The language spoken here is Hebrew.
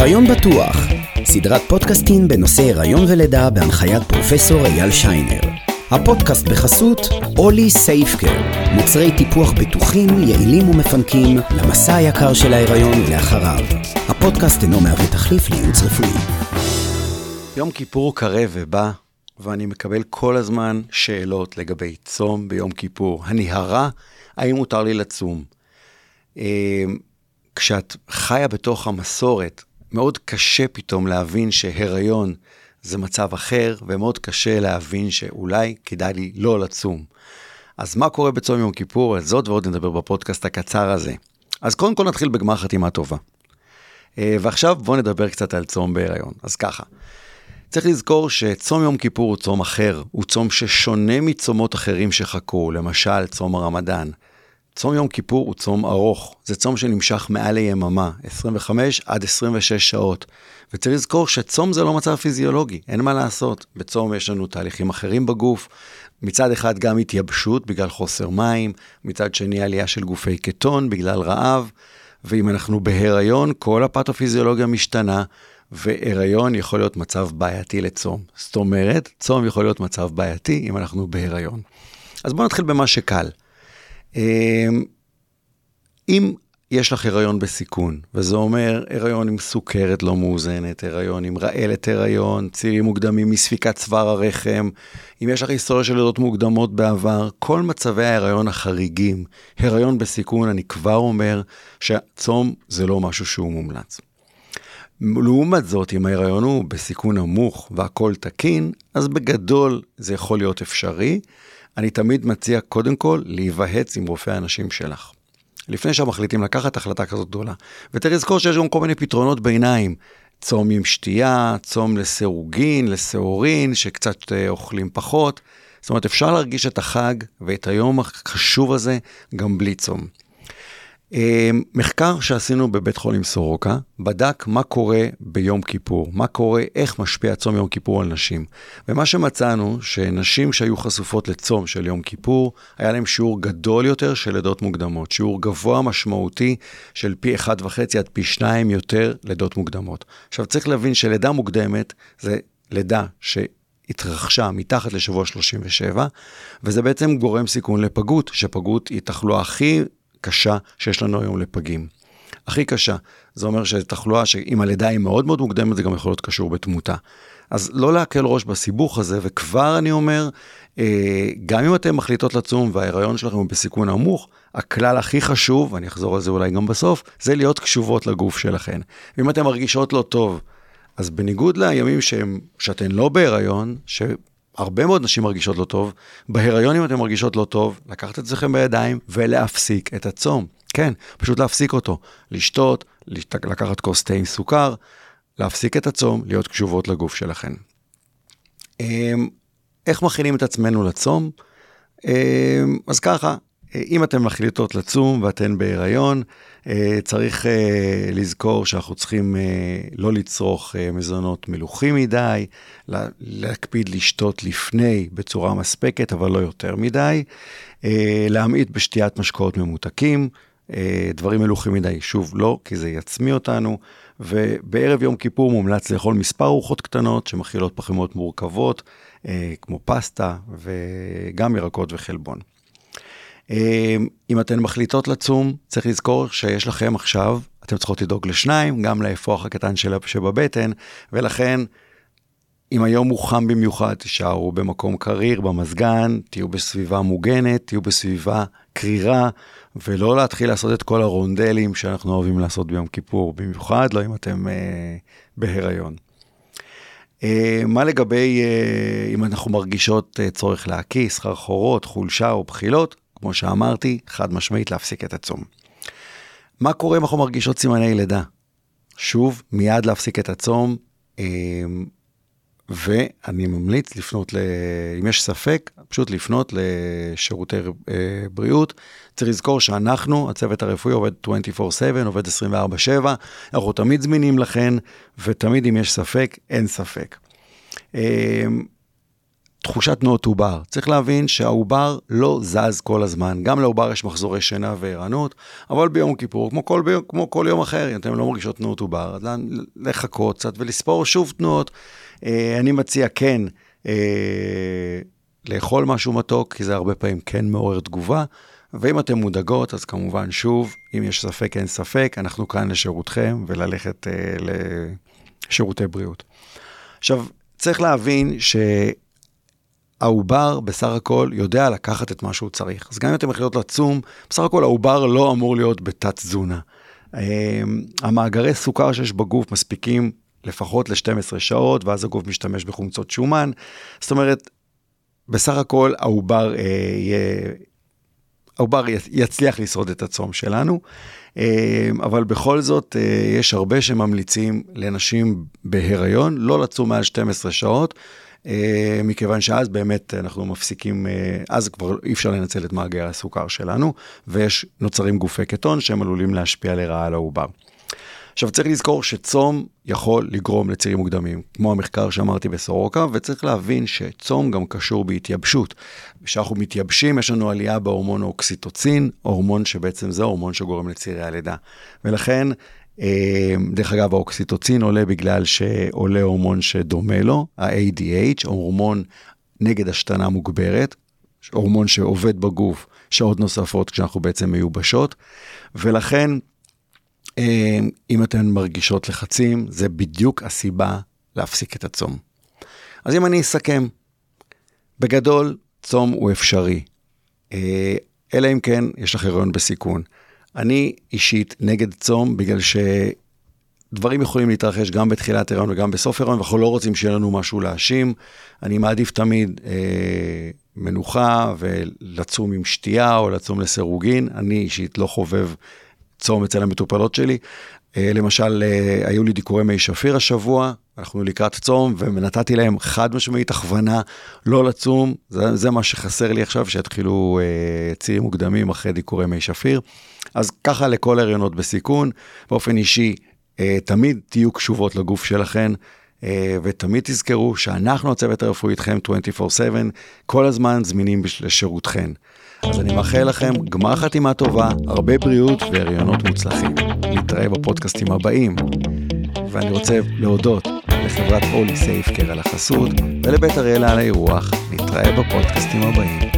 הריון בטוח, סדרת פודקאסטים בנושא הריון ולידה בהנחיית פרופסור אייל שיינר. הפודקאסט בחסות אולי סייפקר, מוצרי טיפוח בטוחים, יעילים ומפנקים למסע היקר של ההיריון ולאחריו. הפודקאסט אינו מהווה תחליף לייעוץ רפואי. יום כיפור קרב ובא, ואני מקבל כל הזמן שאלות לגבי צום ביום כיפור. הנהרה, האם מותר לי לצום? אה, כשאת חיה בתוך המסורת, מאוד קשה פתאום להבין שהיריון זה מצב אחר, ומאוד קשה להבין שאולי כדאי לי לא לצום. אז מה קורה בצום יום כיפור? על זאת ועוד נדבר בפודקאסט הקצר הזה. אז קודם כל נתחיל בגמר חתימה טובה. אה, ועכשיו בואו נדבר קצת על צום בהיריון. אז ככה, צריך לזכור שצום יום כיפור הוא צום אחר, הוא צום ששונה מצומות אחרים שחכו, למשל צום הרמדאן. צום יום כיפור הוא צום ארוך, זה צום שנמשך מעל ליממה, 25 עד 26 שעות. וצריך לזכור שצום זה לא מצב פיזיולוגי, אין מה לעשות. בצום יש לנו תהליכים אחרים בגוף, מצד אחד גם התייבשות בגלל חוסר מים, מצד שני עלייה של גופי קטון בגלל רעב, ואם אנחנו בהיריון, כל הפתופיזיולוגיה משתנה, והיריון יכול להיות מצב בעייתי לצום. זאת אומרת, צום יכול להיות מצב בעייתי אם אנחנו בהיריון. אז בואו נתחיל במה שקל. אמ, אם יש לך הריון בסיכון, וזה אומר הריון עם סוכרת לא מאוזנת, הריון עם רעלת הריון, צירים מוקדמים מספיקת צוואר הרחם, אם יש לך היסטוריה של לידות מוקדמות בעבר, כל מצבי ההריון החריגים, הריון בסיכון, אני כבר אומר שהצום זה לא משהו שהוא מומלץ. לעומת זאת, אם ההיריון הוא בסיכון נמוך והכל תקין, אז בגדול זה יכול להיות אפשרי. אני תמיד מציע קודם כל להיוועץ עם רופא הנשים שלך. לפני שמחליטים לקחת החלטה כזאת גדולה. ותראה לזכור שיש גם כל מיני פתרונות ביניים. צום עם שתייה, צום לסירוגין, לסיאורין, שקצת אה, אוכלים פחות. זאת אומרת, אפשר להרגיש את החג ואת היום החשוב הזה גם בלי צום. אה, מחקר שעשינו בבית חולים סורוקה בדק מה קורה ביום כיפור, מה קורה, איך משפיע צום יום כיפור על נשים. ומה שמצאנו, שנשים שהיו חשופות לצום של יום כיפור, היה להם שיעור גדול יותר של לידות מוקדמות, שיעור גבוה משמעותי של פי 1.5 עד פי 2 יותר לידות מוקדמות. עכשיו צריך להבין שלידה מוקדמת זה לידה ש... התרחשה מתחת לשבוע 37, וזה בעצם גורם סיכון לפגות, שפגות היא תחלואה הכי קשה שיש לנו היום לפגים. הכי קשה. זה אומר שתחלואה שאם הלידה היא מאוד מאוד מוקדמת, זה גם יכול להיות קשור בתמותה. אז לא להקל ראש בסיבוך הזה, וכבר אני אומר, אה, גם אם אתן מחליטות לצום וההיריון שלכם הוא בסיכון נמוך, הכלל הכי חשוב, ואני אחזור על זה אולי גם בסוף, זה להיות קשובות לגוף שלכן. אם אתן מרגישות לא טוב, אז בניגוד לימים שאתן לא בהיריון, ש... הרבה מאוד נשים מרגישות לא טוב. בהיריון, אם אתן מרגישות לא טוב, לקחת את עצמכם בידיים ולהפסיק את הצום. כן, פשוט להפסיק אותו. לשתות, לקחת כוס תה עם סוכר, להפסיק את הצום, להיות קשובות לגוף שלכן. אמ, איך מכינים את עצמנו לצום? אמ, אז ככה, אם אתן מחליטות לצום ואתן בהיריון, אה, צריך אה, לזכור שאנחנו צריכים אה, לא לצרוך מזונות מלוכים מדי, להקפיד לשתות לפני בצורה מספקת, אבל לא יותר מדי, להמעיט בשתיית משקאות ממותקים, דברים מלוכים מדי, שוב, לא, כי זה יצמיא אותנו, ובערב יום כיפור מומלץ לאכול מספר ארוחות קטנות שמכילות פחמות מורכבות, כמו פסטה וגם ירקות וחלבון. אמ, אם אתן מחליטות לצום, צריך לזכור שיש לכם עכשיו, אתן צריכות לדאוג לשניים, גם לאפרוח הקטן שבבטן, ולכן, אם היום הוא חם במיוחד, תישארו במקום קריר, במזגן, תהיו בסביבה מוגנת, תהיו בסביבה קרירה, ולא להתחיל לעשות את כל הרונדלים שאנחנו אוהבים לעשות ביום כיפור, במיוחד לא אם אתם אה, בהיריון. אה, מה לגבי אה, אם אנחנו מרגישות אה, צורך להקיס, סחרחורות, חולשה או בחילות? כמו שאמרתי, חד משמעית להפסיק את הצום. מה קורה אם אנחנו מרגישות סימני לידה? שוב, מיד להפסיק את הצום, אמ, ואני ממליץ לפנות, ל... אם יש ספק, פשוט לפנות לשירותי אה, בריאות. צריך לזכור שאנחנו, הצוות הרפואי עובד 24/7, עובד 24/7, אנחנו תמיד זמינים לכן, ותמיד אם יש ספק, אין ספק. תחושת תנועות עובר. צריך להבין שהעובר לא זז כל הזמן. גם לעובר יש מחזורי שינה וערנות, אבל ביום כיפור, כמו כל, ביום, כמו כל יום אחר, אם אתם לא מרגישות תנועות עובר, אז לחכות קצת ולספור שוב תנועות. אה, אני מציע כן אה, לאכול משהו מתוק, כי זה הרבה פעמים כן מעורר תגובה. ואם אתן מודאגות, אז כמובן, שוב, אם יש ספק, אין ספק, אנחנו כאן לשירותכם וללכת אה, לשירותי בריאות. עכשיו, צריך להבין שהעובר בסך הכל יודע לקחת את מה שהוא צריך. אז גם אם אתם החליטות לצום, בסך הכל העובר לא אמור להיות בתת תזונה. אה, המאגרי סוכר שיש בגוף מספיקים לפחות ל-12 שעות, ואז הגוף משתמש בחומצות שומן. זאת אומרת, בסך הכל העובר אה, יהיה העובר יצליח לשרוד את הצום שלנו, אה, אבל בכל זאת אה, יש הרבה שממליצים לנשים בהיריון לא לצום מעל 12 שעות. אה, מכיוון שאז באמת אנחנו מפסיקים, אז כבר אי אפשר לנצל את מאגר הסוכר שלנו, ויש נוצרים גופי קטון שהם עלולים להשפיע לרעה על העובר. עכשיו צריך לזכור שצום יכול לגרום לצירים מוקדמים, כמו המחקר שאמרתי בסורוקה, וצריך להבין שצום גם קשור בהתייבשות. כשאנחנו מתייבשים יש לנו עלייה בהורמון האוקסיטוצין, הורמון שבעצם זה הורמון שגורם לצירי הלידה. ולכן, אה, דרך אגב, האוקסיטוצין עולה בגלל שעולה הורמון שדומה לו, ה-ADH, הורמון נגד השתנה מוגברת, הורמון שעובד בגוף שעות נוספות כשאנחנו בעצם מיובשות, ולכן אה, אם אתן מרגישות לחצים, זה בדיוק הסיבה להפסיק את הצום. אז אם אני אסכם, בגדול, צום הוא אפשרי, אה, אלא אם כן יש לך הריון בסיכון. אני אישית נגד צום בגלל שדברים יכולים להתרחש גם בתחילת הריון וגם בסוף הריון, ואנחנו לא רוצים שיהיה לנו משהו להאשים. אני מעדיף תמיד אה, מנוחה ולצום עם שתייה או לצום לסירוגין. אני אישית לא חובב צום אצל המטופלות שלי. אה, למשל, אה, היו לי דיקורי מי שפיר השבוע, אנחנו לקראת צום, ונתתי להם חד משמעית הכוונה לא לצום, זה, זה מה שחסר לי עכשיו, שיתחילו אה, צירים מוקדמים אחרי דיקורי מי שפיר. אז ככה לכל הריונות בסיכון, באופן אישי, אה, תמיד תהיו קשובות לגוף שלכן. אה, ותמיד תזכרו שאנחנו הצוות הרפואי איתכם 24/7, כל הזמן זמינים לשירותכן. אז אני מאחל לכם גמר חתימה טובה, הרבה בריאות והריונות מוצלחים. נתראה בפודקאסטים הבאים. ואני רוצה להודות לחברת אולי סייפקר על החסות ולבית אריאלה על האירוח. נתראה בפודקאסטים הבאים.